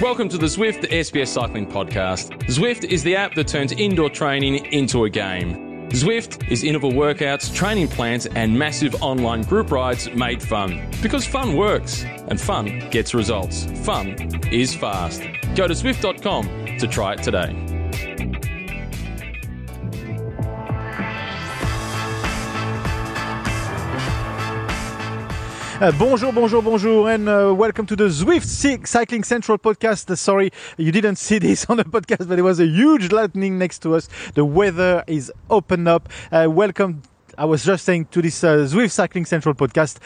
Welcome to the Zwift SBS Cycling Podcast. Zwift is the app that turns indoor training into a game. Zwift is interval workouts, training plans, and massive online group rides made fun. Because fun works, and fun gets results. Fun is fast. Go to Zwift.com to try it today. Uh, bonjour, bonjour, bonjour, and uh, welcome to the Zwift Cycling Central podcast. Uh, sorry, you didn't see this on the podcast, but it was a huge lightning next to us. The weather is open up. Uh, welcome. I was just saying to this uh, Zwift Cycling Central podcast.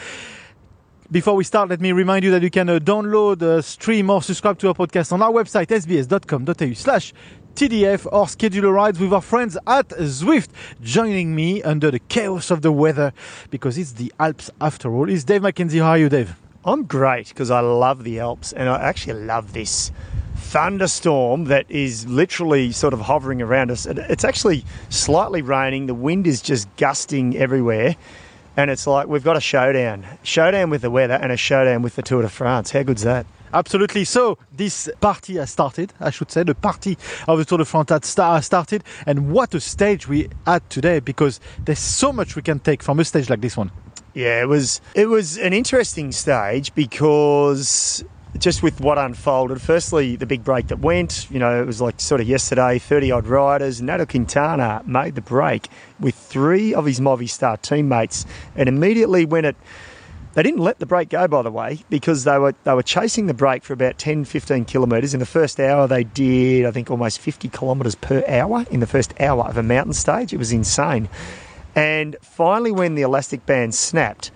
Before we start, let me remind you that you can uh, download, uh, stream, or subscribe to our podcast on our website, sbs.com.au slash TDF or schedule rides with our friends at Zwift, joining me under the chaos of the weather because it's the Alps after all. Is Dave McKenzie. How are you, Dave? I'm great because I love the Alps and I actually love this thunderstorm that is literally sort of hovering around us. It's actually slightly raining, the wind is just gusting everywhere. And it's like we've got a showdown. Showdown with the weather and a showdown with the Tour de France. How good's that? Absolutely. So this party has started, I should say. The party of the Tour de France has started. And what a stage we had today because there's so much we can take from a stage like this one. Yeah, it was it was an interesting stage because just with what unfolded, firstly, the big break that went, you know, it was like sort of yesterday, 30 odd riders. Nairo Quintana made the break with three of his Movistar teammates. And immediately when it, they didn't let the break go, by the way, because they were they were chasing the break for about 10, 15 kilometres. In the first hour, they did, I think, almost 50 kilometres per hour in the first hour of a mountain stage. It was insane. And finally, when the elastic band snapped,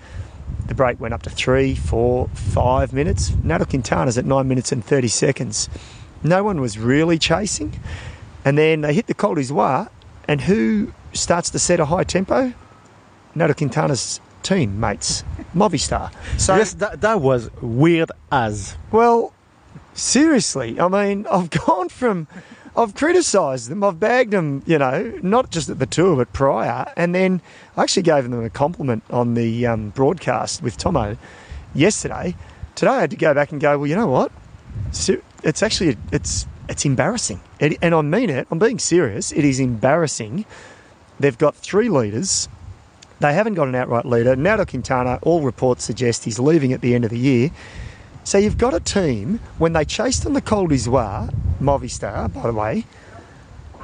the break went up to three, four, five minutes. Nairo Quintana's at nine minutes and 30 seconds. No one was really chasing. And then they hit the Col d'Izoard, and who starts to set a high tempo? Nairo Quintana's team mates, Movistar. So yes, that, that was weird as. Well, seriously, I mean, I've gone from I've criticised them. I've bagged them, you know, not just at the tour but prior. And then I actually gave them a compliment on the um, broadcast with Tomo yesterday. Today I had to go back and go. Well, you know what? It's actually it's it's embarrassing, it, and I mean it. I'm being serious. It is embarrassing. They've got three leaders. They haven't got an outright leader. Nairo Quintana, all reports suggest he's leaving at the end of the year. So you've got a team, when they chased on the Col d'Izoard, Movistar, by the way,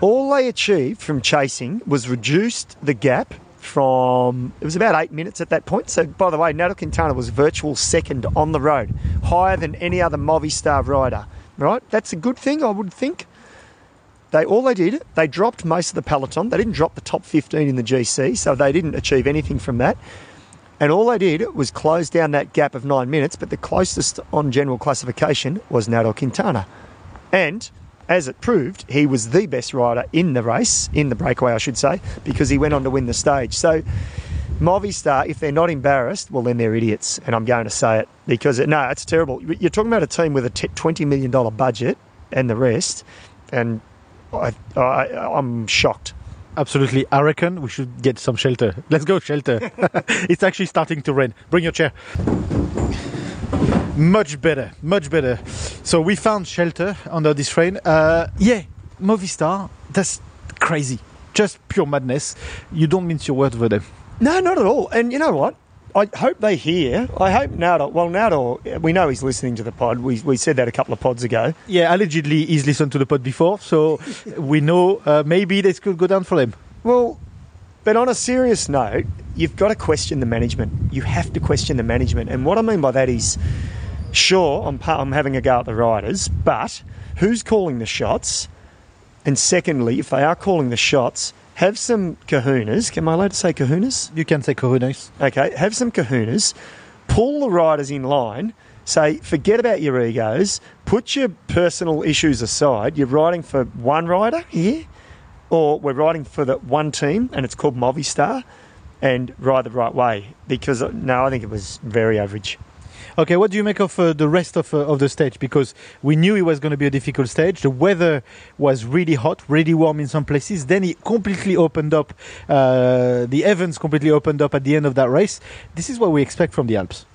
all they achieved from chasing was reduced the gap from, it was about eight minutes at that point. So, by the way, Nairo Quintana was virtual second on the road, higher than any other Movistar rider, right? That's a good thing, I would think. They all they did, they dropped most of the peloton. They didn't drop the top 15 in the GC, so they didn't achieve anything from that. And all they did was close down that gap of nine minutes, but the closest on general classification was Nairo Quintana. And as it proved, he was the best rider in the race, in the breakaway, I should say, because he went on to win the stage. So, Movistar, if they're not embarrassed, well, then they're idiots. And I'm going to say it because, it, no, it's terrible. You're talking about a team with a $20 million budget and the rest, and I, I, I'm shocked. Absolutely. I reckon we should get some shelter. Let's go, shelter. it's actually starting to rain. Bring your chair. Much better, much better. So we found shelter under this rain. Uh, yeah, Movistar, that's crazy. Just pure madness. You don't mince your words with them. No, not at all. And you know what? I hope they hear. I hope Nairo, well, Nairo, we know he's listening to the pod. We, we said that a couple of pods ago. Yeah, allegedly he's listened to the pod before, so we know uh, maybe this could go down for him. Well, but on a serious note, you've got to question the management. You have to question the management. And what I mean by that is, sure, I'm, I'm having a go at the riders, but who's calling the shots? And secondly, if they are calling the shots, have some kahunas. Am I allowed to say kahunas? You can say kahunas. Okay, have some kahunas. Pull the riders in line. Say, forget about your egos. Put your personal issues aside. You're riding for one rider here, or we're riding for the one team, and it's called Movistar, and ride the right way. Because no, I think it was very average. Okay, what do you make of uh, the rest of, uh, of the stage? Because we knew it was going to be a difficult stage. The weather was really hot, really warm in some places. Then it completely opened up. Uh, the Evans completely opened up at the end of that race. This is what we expect from the Alps.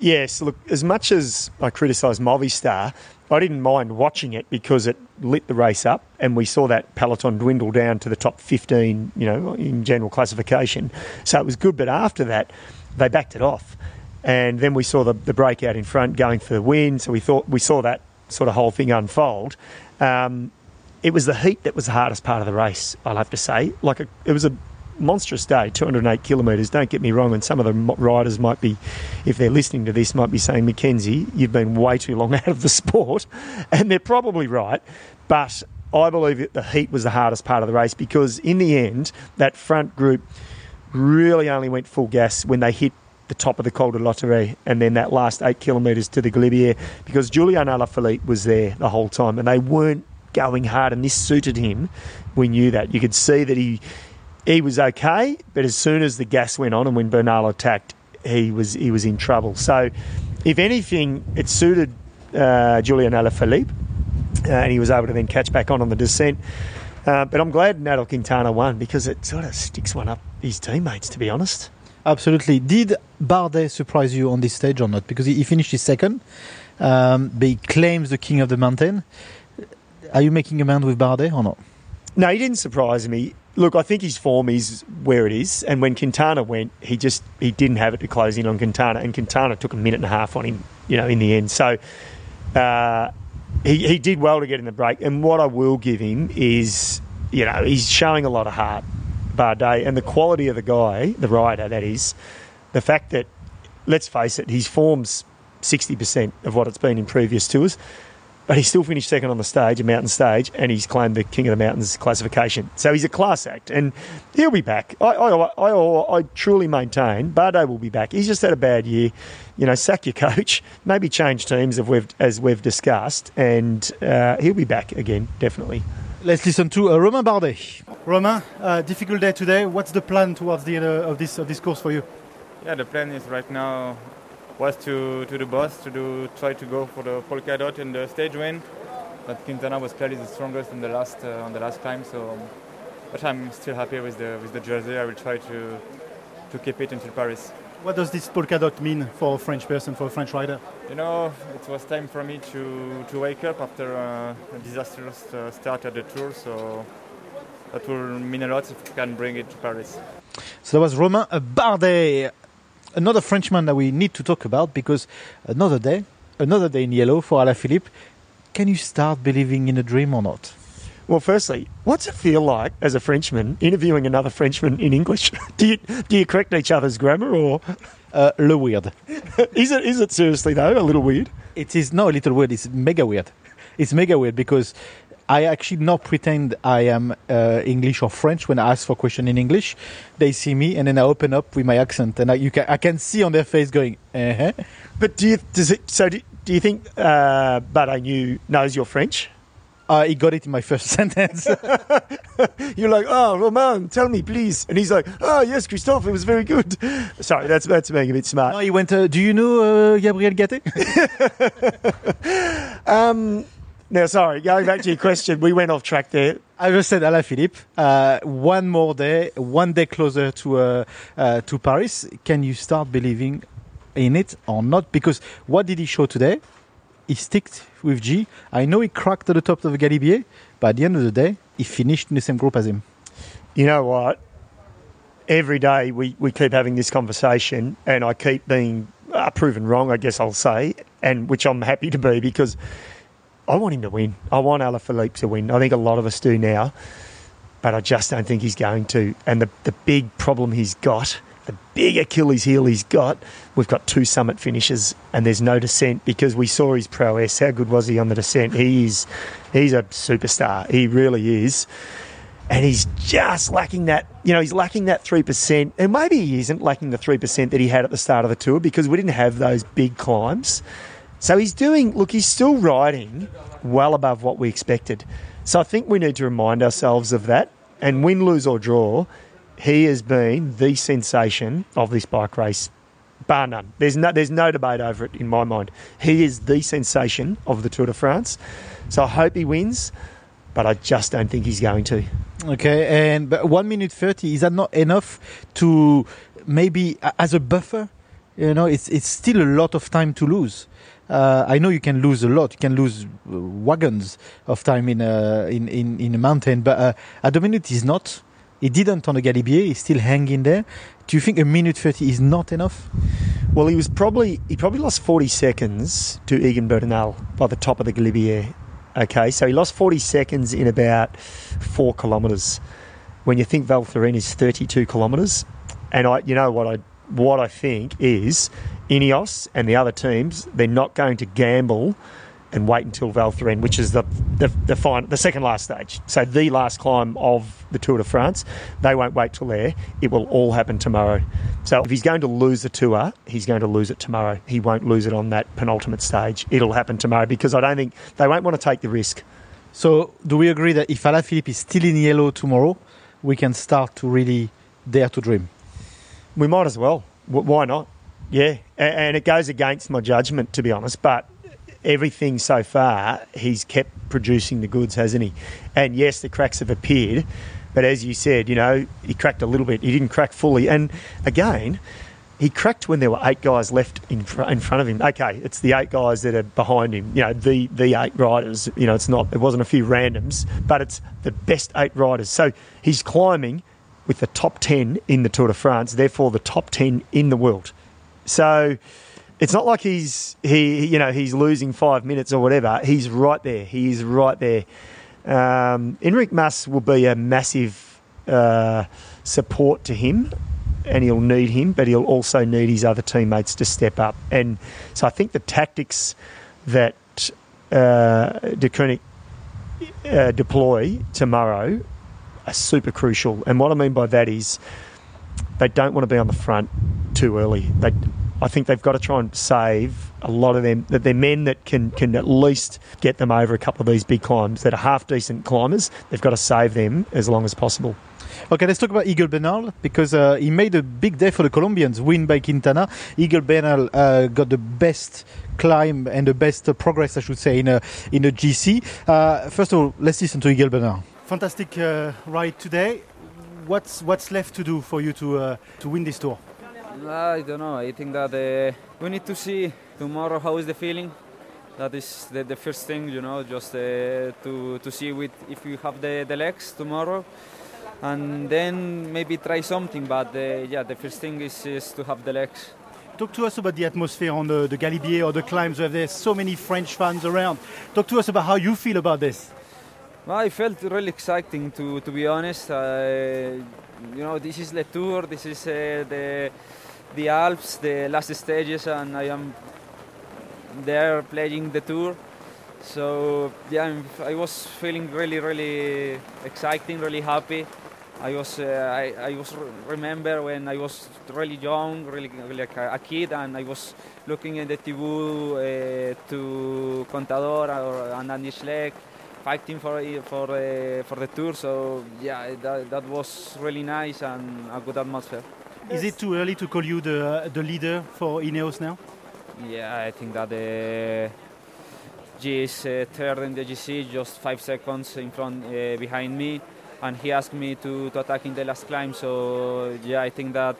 Yes, look, as much as I criticise Movistar, I didn't mind watching it because it lit the race up, and we saw that peloton dwindle down to the top 15, you know, in general classification. So it was good, but after that, they backed it off, and then we saw the, the breakout in front going for the win. So we thought we saw that sort of whole thing unfold. Um, it was the heat that was the hardest part of the race. I'll have to say, like a, it was a monstrous day, 208 kilometres. Don't get me wrong, and some of the riders might be, if they're listening to this, might be saying, Mackenzie, you've been way too long out of the sport, and they're probably right. But I believe that the heat was the hardest part of the race because in the end, that front group really only went full gas when they hit the top of the Col de Lautaret and then that last eight kilometres to the Galibier because Julian Alaphilippe was there the whole time and they weren't going hard and this suited him. We knew that. You could see that he he was okay, but as soon as the gas went on and when Bernal attacked, he was he was in trouble. So, if anything, it suited uh, Julian Alaphilippe, uh, and he was able to then catch back on on the descent. Uh, but I'm glad Nairo Quintana won because it sort of sticks one up his teammates, to be honest. Absolutely. Did Bardet surprise you on this stage or not? Because he, he finished his second, um, but he claims the king of the mountain. Are you making a man with Bardet or not? No, he didn't surprise me. Look, I think his form is where it is, and when Quintana went, he just he didn't have it to close in on Quintana, and Quintana took a minute and a half on him, you know, in the end. So uh, he he did well to get in the break, and what I will give him is, you know, he's showing a lot of heart, Bardet, and the quality of the guy, the rider, that is, the fact that, let's face it, his form's sixty percent of what it's been in previous tours but he still finished second on the stage, a mountain stage, and he's claimed the King of the Mountains classification. So he's a class act, and he'll be back. I, I, I, I truly maintain Bardet will be back. He's just had a bad year. You know, sack your coach, maybe change teams as we've, as we've discussed, and uh, he'll be back again, definitely. Let's listen to uh, Romain Bardet. Romain, uh, difficult day today. What's the plan towards the end of this, of this course for you? Yeah, the plan is right now was to, to the boss to do try to go for the polka dot in the stage win. But Quintana was clearly the strongest in the last uh, on the last time. So, but I'm still happy with the with the jersey. I will try to to keep it until Paris. What does this polka dot mean for a French person, for a French rider? You know, it was time for me to to wake up after uh, a disastrous uh, start at the tour. So that will mean a lot if we can bring it to Paris. So that was Romain Bardet another Frenchman that we need to talk about because another day, another day in yellow for Alaphilippe. Can you start believing in a dream or not? Well, firstly, what's it feel like as a Frenchman interviewing another Frenchman in English? do you do you correct each other's grammar or? Uh, little weird. is it is it seriously though a little weird? It is not a little weird. It's mega weird. It's mega weird because I actually not pretend I am uh, English or French when I ask for question in English. They see me and then I open up with my accent and I, you can, I can see on their face going, uh-huh. But do you, does it, so do, do you think, uh, but I knew, knows you're French? Uh, he got it in my first sentence. You're like, oh, Romain, tell me, please. And he's like, oh, yes, Christophe, it was very good. Sorry, that's that's being a bit smart. No, he went, uh, do you know uh, Gabriel Gaté? um, now, sorry, going back to your question, we went off track there. I just said Alaphilippe. Uh, one more day, one day closer to uh, uh, to Paris. Can you start believing in it or not? Because what did he show today? He sticked with G. I know he cracked at the top of the Galibier, but at the end of the day, he finished in the same group as him. You know what? Every day we, we keep having this conversation, and I keep being uh, proven wrong, I guess I'll say, and which I'm happy to be because I want him to win. I want Alaphilippe to win. I think a lot of us do now, but I just don't think he's going to. And the, the big problem he's got, the big Achilles heel he's got, we've got two summit finishes and there's no descent because we saw his prowess. How good was he on the descent? He is, he's a superstar. He really is. And he's just lacking that, you know, he's lacking that 3%. And maybe he isn't lacking the 3% that he had at the start of the tour because we didn't have those big climbs. So he's doing, look, he's still riding well above what we expected. So I think we need to remind ourselves of that. And win, lose, or draw, he has been the sensation of this bike race, bar none. There's no, there's no debate over it in my mind. He is the sensation of the Tour de France. So I hope he wins, but I just don't think he's going to. Okay, and but one minute thirty is that not enough to maybe as a buffer? You know, it's it's still a lot of time to lose. Uh, I know you can lose a lot. You can lose uh, wagons of time in a in in, in a mountain, but uh, at the minute he's not. He didn't on the Galibier. He's still hanging there. Do you think a minute thirty is not enough? Well, he was probably he probably lost 40 seconds to Egan Bernal by the top of the Galibier. Okay, so he lost 40 seconds in about four kilometres. When you think Val is 32 kilometres, and I, you know what I what I think is Ineos and the other teams, they're not going to gamble and wait until Val Thorens, which is the the the, fine, the second last stage. So the last climb of the Tour de France. They won't wait till there. It will all happen tomorrow. So if he's going to lose the tour, he's going to lose it tomorrow. He won't lose it on that penultimate stage. It'll happen tomorrow because I don't think they won't want to take the risk. So do we agree that if Alaphilippe is still in yellow tomorrow, we can start to really dare to dream? We might as well. W- why not? Yeah, and it goes against my judgment to be honest, but everything so far he's kept producing the goods, hasn't he? And yes, the cracks have appeared, but as you said, you know, he cracked a little bit. He didn't crack fully, and again. He cracked when there were eight guys left in, fr- in front of him. Okay, it's the eight guys that are behind him. You know, the the eight riders. You know, it's not. It wasn't a few randoms, but it's the best eight riders. So he's climbing with the top 10 in the Tour de France, therefore the top 10 in the world. So it's not like he's he you know he's losing five minutes or whatever. He's right there. He is right there. Um, Enric Mas will be a massive uh, support to him, and he'll need him, but he'll also need his other teammates to step up. And so I think the tactics that uh, Deceuninck uh, deploy tomorrow are super crucial. And what I mean by that is they don't want to be on the front too early. They, I think they've got to try and save a lot of them. That they're men that can can at least get them over a couple of these big climbs that are half decent climbers. They've got to save them as long as possible. Okay, let's talk about Egan Bernal because uh, he made a big day for the Colombians, win by Quintana. Egan Bernal uh, got the best climb and the best uh, progress, I should say, in a in a GC. Uh, first of all, let's listen to Egan Bernal. Fantastic uh, ride today. What's what's left to do for you to uh, to win this tour? I don't know. I think that uh, we need to see tomorrow how is the feeling. That is the, the first thing, you know, just uh, to to see with if you have the, the legs tomorrow, and then maybe try something. But uh, yeah, the first thing is, is to have the legs. Talk to us about the atmosphere on the, the Galibier or the climbs where there's so many French fans around. Talk to us about how you feel about this. Well, I felt really exciting to to be honest. Uh, you know, this is the tour. This is uh, the the Alps, the last stages, and I am there playing the tour. So yeah, I was feeling really, really exciting, really happy. I was, uh, I, I was remember when I was really young, really, really like a, a kid, and I was looking at the TV uh, to Contador or and Andy Schleck fighting for for uh, for the tour. So yeah, that, that was really nice and a good atmosphere. Is it too early to call you the the leader for Ineos now? Yeah, I think that the G is uh, third in the GC, just five seconds in front uh, behind me, and he asked me to, to attack in the last climb. So yeah, I think that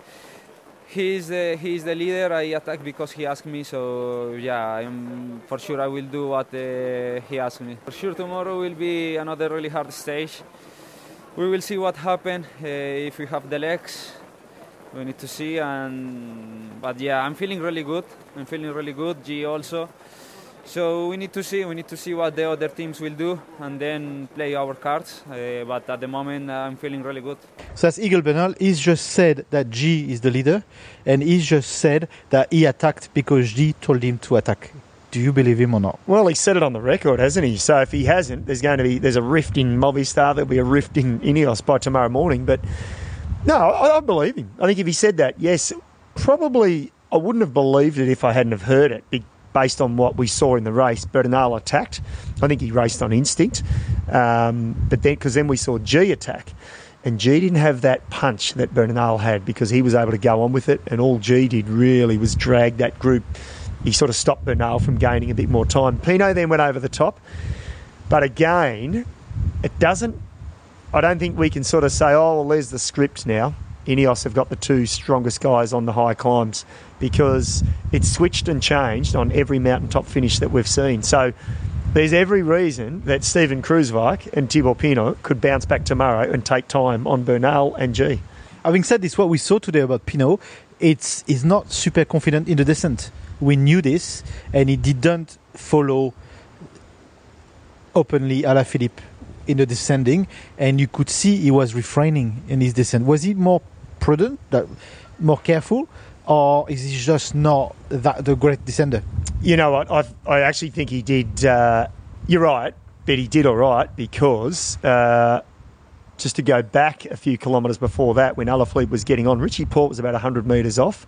he's the, he's the leader. I attack because he asked me. So yeah, I'm for sure I will do what uh, he asked me. For sure tomorrow will be another really hard stage. We will see what happens uh, if we have the legs. We need to see, and but yeah, I'm feeling really good. I'm feeling really good. G also. So we need to see. We need to see what the other teams will do, and then play our cards. Uh, but at the moment, I'm feeling really good. So that's Egan Bernal. He's just said that G is the leader, and he's just said that he attacked because G told him to attack. Do you believe him or not? Well, he said it on the record, hasn't he? So if he hasn't, there's going to be there's a rift in Movistar. There'll be a rift in Ineos by tomorrow morning. But no, I, I believe him. I think if he said that, yes, probably I wouldn't have believed it if I hadn't have heard it. Based on what we saw in the race, Bernal attacked. I think he raced on instinct, um, but then because then we saw G attack, and G didn't have that punch that Bernal had because he was able to go on with it, and all G did really was drag that group. He sort of stopped Bernal from gaining a bit more time. Pinot then went over the top, but again, it doesn't. I don't think we can sort of say, oh, well, there's the script now. Ineos have got the two strongest guys on the high climbs. because it's switched and changed on every mountaintop finish that we've seen. So there's every reason that Steven Kruijswijk and Thibaut Pinot could bounce back tomorrow and take time on Bernal and G. Having said this, what we saw today about Pinot, it's is not super confident in the descent. We knew this, and he didn't follow openly Alaphilippe in the descending, and you could see he was refraining in his descent. Was he more prudent, more careful, or is he just not that the great descender? You know what? I I actually think he did. Uh, you're right, but he did all right because uh, just to go back a few kilometres before that, when Alaphilippe was getting on, Richie Porte was about 100 metres off,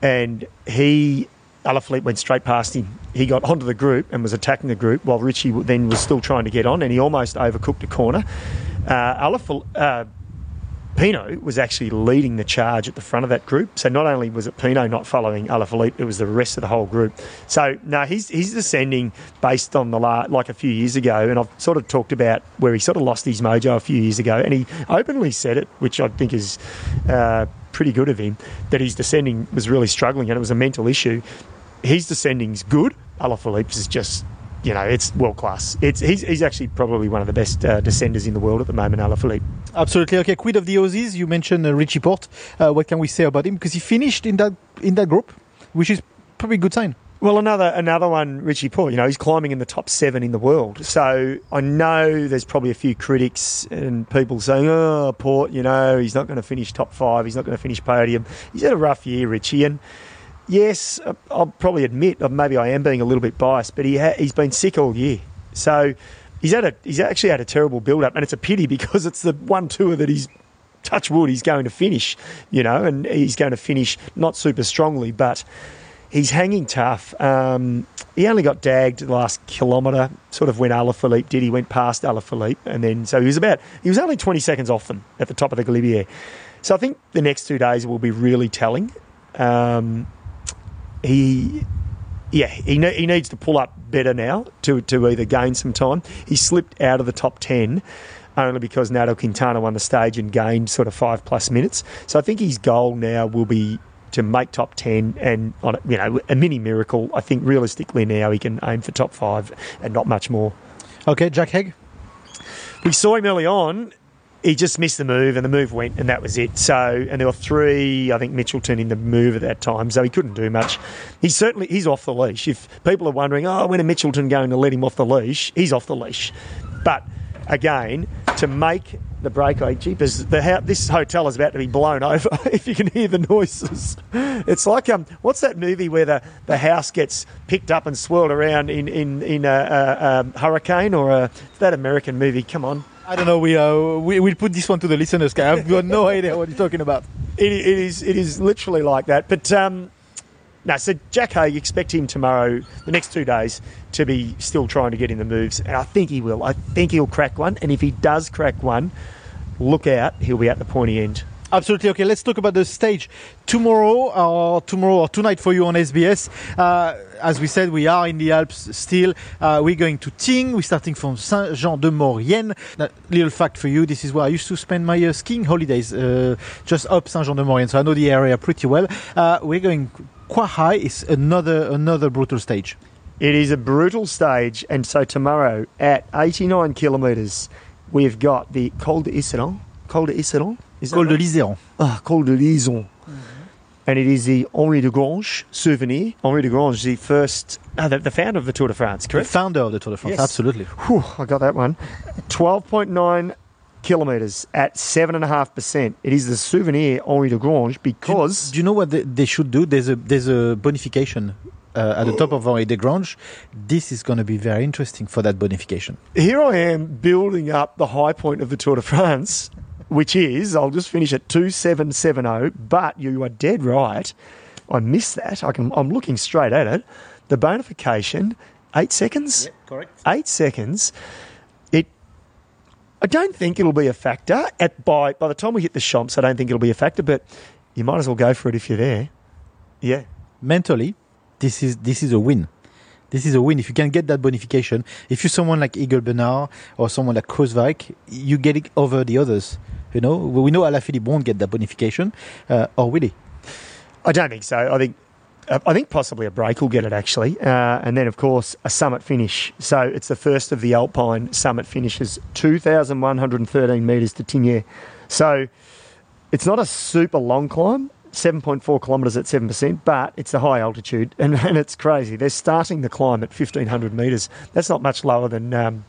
and he Alaphilippe went straight past him. He got onto the group and was attacking the group while Richie then was still trying to get on, and he almost overcooked a corner. Uh, Alaphilippe, uh, Pinot was actually leading the charge at the front of that group. So not only was it Pinot not following Alaphilippe, it was the rest of the whole group. So no, he's he's descending based on the la- like a few years ago, and I've sort of talked about where he sort of lost his mojo a few years ago, and he openly said it, which I think is. Uh, pretty good of him that his descending was really struggling and it was a mental issue. His descending's good. Alaphilippe's is just you know, it's world class. It's he's, he's actually probably one of the best uh, descenders in the world at the moment, Alaphilippe. Absolutely. Okay, quid of the Aussies? You mentioned uh, Richie Porte. Uh, what can we say about him? Because he finished in that in that group, which is probably a good sign. Well, another another one, Richie Porte. You know, he's climbing in the top seven in the world. So I know there's probably a few critics and people saying, "Oh, Porte, you know, he's not going to finish top five. He's not going to finish podium. He's had a rough year, Richie." And yes, uh, I'll probably admit maybe I am being a little bit biased, but he ha- he's been sick all year, so he's had a he's actually had a terrible build up, and it's a pity because it's the one tour that he's touch wood he's going to finish, you know, and he's going to finish not super strongly, but he's hanging tough. Um, he only got dagged the last kilometre, sort of when Alaphilippe did. He went past Alaphilippe, and then so he was about he was only 20 seconds off them at the top of the Galibier. So I think the next two days will be really telling. Um, he yeah, he, ne- he needs to pull up better now to, to either gain some time. He slipped out of the top 10 only because Nairo Quintana won the stage and gained sort of five plus minutes. So I think his goal now will be to make top 10 and, on a, you know, a mini miracle. I think realistically now he can aim for top five and not much more. Okay, Jack Haig. We saw him early on he just missed the move and the move went and that was it. So and there were three, I think Mitchelton in the move at that time, so he couldn't do much. He's certainly he's off the leash. If people are wondering, oh, when are Mitchelton going to let him off the leash? He's off the leash. But again, to make the break, oh, jeepers, the this hotel is about to be blown over. if you can hear the noises, it's like um, what's that movie where the, the house gets picked up and swirled around in in in a, a, a hurricane or a that American movie? Come on. I don't know. We uh, we will put this one to the listeners. I've got no idea what you're talking about. It, it is it is literally like that. But um, no, so Jack Haig, expect him tomorrow, the next two days, to be still trying to get in the moves, and I think he will. I think he'll crack one, and if he does crack one, look out, he'll be at the pointy end. Absolutely. Okay, let's talk about the stage tomorrow or tomorrow or tonight for you on SBS. Uh, as we said, we are in the Alps still. Uh, we're going to Tignes. We're starting from Saint Jean de Maurienne. Now, little fact for you: this is where I used to spend my uh, skiing holidays, uh, just up Saint Jean de Maurienne. So I know the area pretty well. Uh, we're going quite high. It's another another brutal stage. It is a brutal stage, and so tomorrow at 89 kilometres, we've got the Col de Iseran. Col de Iseran Col de Liseron. Ah, Col de Liseron. Mm-hmm. And it is the Henri Desgrange souvenir. Henri Desgrange, the first, uh, the, the, founder of the Tour de France, correct? The founder of the Tour de France, yes. absolutely. Whew, I got that one. 12.9 kilometres at 7.5%. It is the souvenir Henri Desgrange because. Do, do you know what they, they, should do? There's a, there's a bonification uh, at the top of Henri Desgrange. This is going to be very interesting for that bonification. Here I am building up the high point of the Tour de France which is, I'll just finish at 2770, but you are dead right. I missed that. I can, I'm looking straight at it. The bonification, eight seconds? Yep, correct. Eight seconds. It. I don't think it'll be a factor. At by by the time we hit the shops, I don't think it'll be a factor. But you might as well go for it if you're there. Yeah. Mentally, this is this is a win. This is a win. If you can get that bonification, if you're someone like Egan Bernard or someone like Kruijswijk, you get it over the others. You know, we know Alaphilippe won't get that bonification, uh, or will he? I don't think so. I think uh, I think possibly a break will get it actually, uh, and then of course a summit finish. So it's the first of the Alpine summit finishes, two thousand one hundred and thirteen metres to Tignes. So it's not a super long climb. 7.4 kilometres at 7%, but it's a high altitude and, and it's crazy. They're starting the climb at 1500 metres. That's not much lower than um,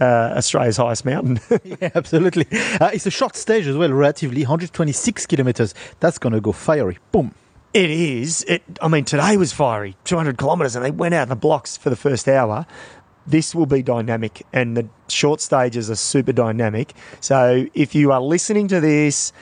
uh, Australia's highest mountain. yeah, absolutely. Uh, it's a short stage as well, relatively 126 kilometers. That's going to go fiery. Boom. It is. It. I mean, today was fiery, 200 kilometres, and they went out of the blocks for the first hour. This will be dynamic, and the short stages are super dynamic. So if you are listening to this,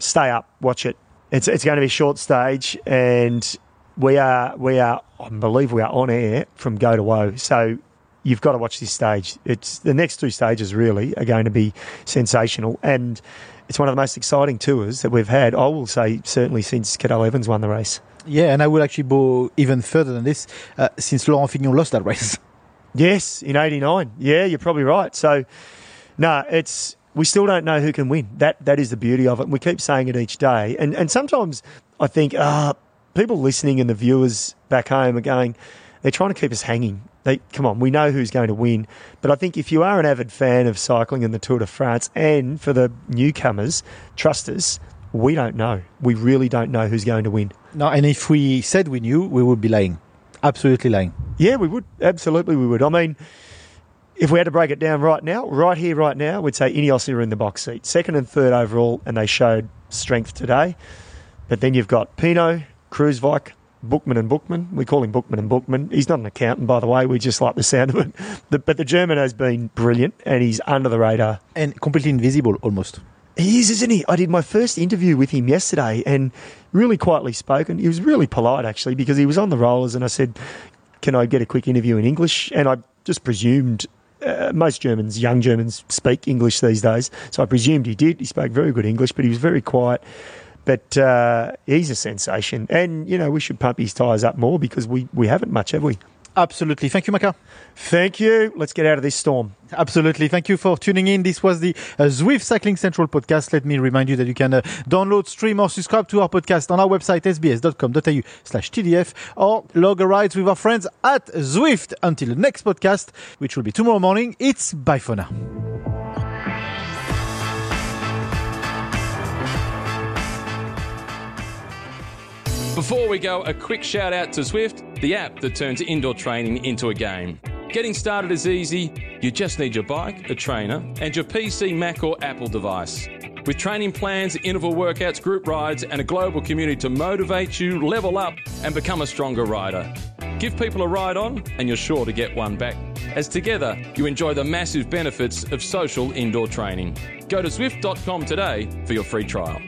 stay up, watch it. It's it's going to be a short stage, and we are we are I believe we are on air from go to woe. So you've got to watch this stage. It's the next two stages really are going to be sensational, and it's one of the most exciting tours that we've had. I will say certainly since Cadel Evans won the race. Yeah, and I will actually go even further than this uh, since Laurent Fignon lost that race. Yes, in '89. Yeah, you're probably right. So, no, it's we still don't know who can win. That that is the beauty of it. And we keep saying it each day, and and sometimes I think ah, people listening and the viewers back home are going, they're trying to keep us hanging. They come on, we know who's going to win, but I think if you are an avid fan of cycling and the Tour de France, and for the newcomers, trust us, we don't know. We really don't know who's going to win. No, and if we said we knew, we would be lying. Absolutely lying. Yeah, we would. Absolutely, we would. I mean, if we had to break it down right now, right here, right now, we'd say Ineos are in the box seat, second and third overall, and they showed strength today. But then you've got Pinot, Kruijswijk, Buchmann and Buchmann. We call him Buchmann and Buchmann. He's not an accountant, by the way. We just like the sound of it. The, but the German has been brilliant, and he's under the radar. And completely invisible, almost. He is, isn't he? I did my first interview with him yesterday, and really quietly spoken. He was really polite, actually, because he was on the rollers, and I said, "Can I get a quick interview in English?" And I just presumed. Uh, most Germans, young Germans, speak English these days, so I presumed he did. He spoke very good English, but he was very quiet. But uh, he's a sensation. And, you know, we should pump his tyres up more because we, we haven't much, have we? Absolutely. Thank you, Maka. Thank you. Let's get out of this storm. Absolutely. Thank you for tuning in. This was the uh, Zwift Cycling Central podcast. Let me remind you that you can uh, download, stream, or subscribe to our podcast on our website, sbs.com.au slash TDF, or log a ride with our friends at Zwift. Until the next podcast, which will be tomorrow morning, it's bye for now. Before we go, a quick shout out to Zwift, the app that turns indoor training into a game. Getting started is easy. You just need your bike, a trainer, and your PC, Mac, or Apple device. With training plans, interval workouts, group rides, and a global community to motivate you, level up, and become a stronger rider. Give people a ride on, and you're sure to get one back. As together, you enjoy the massive benefits of social indoor training. Go to Zwift.com today for your free trial.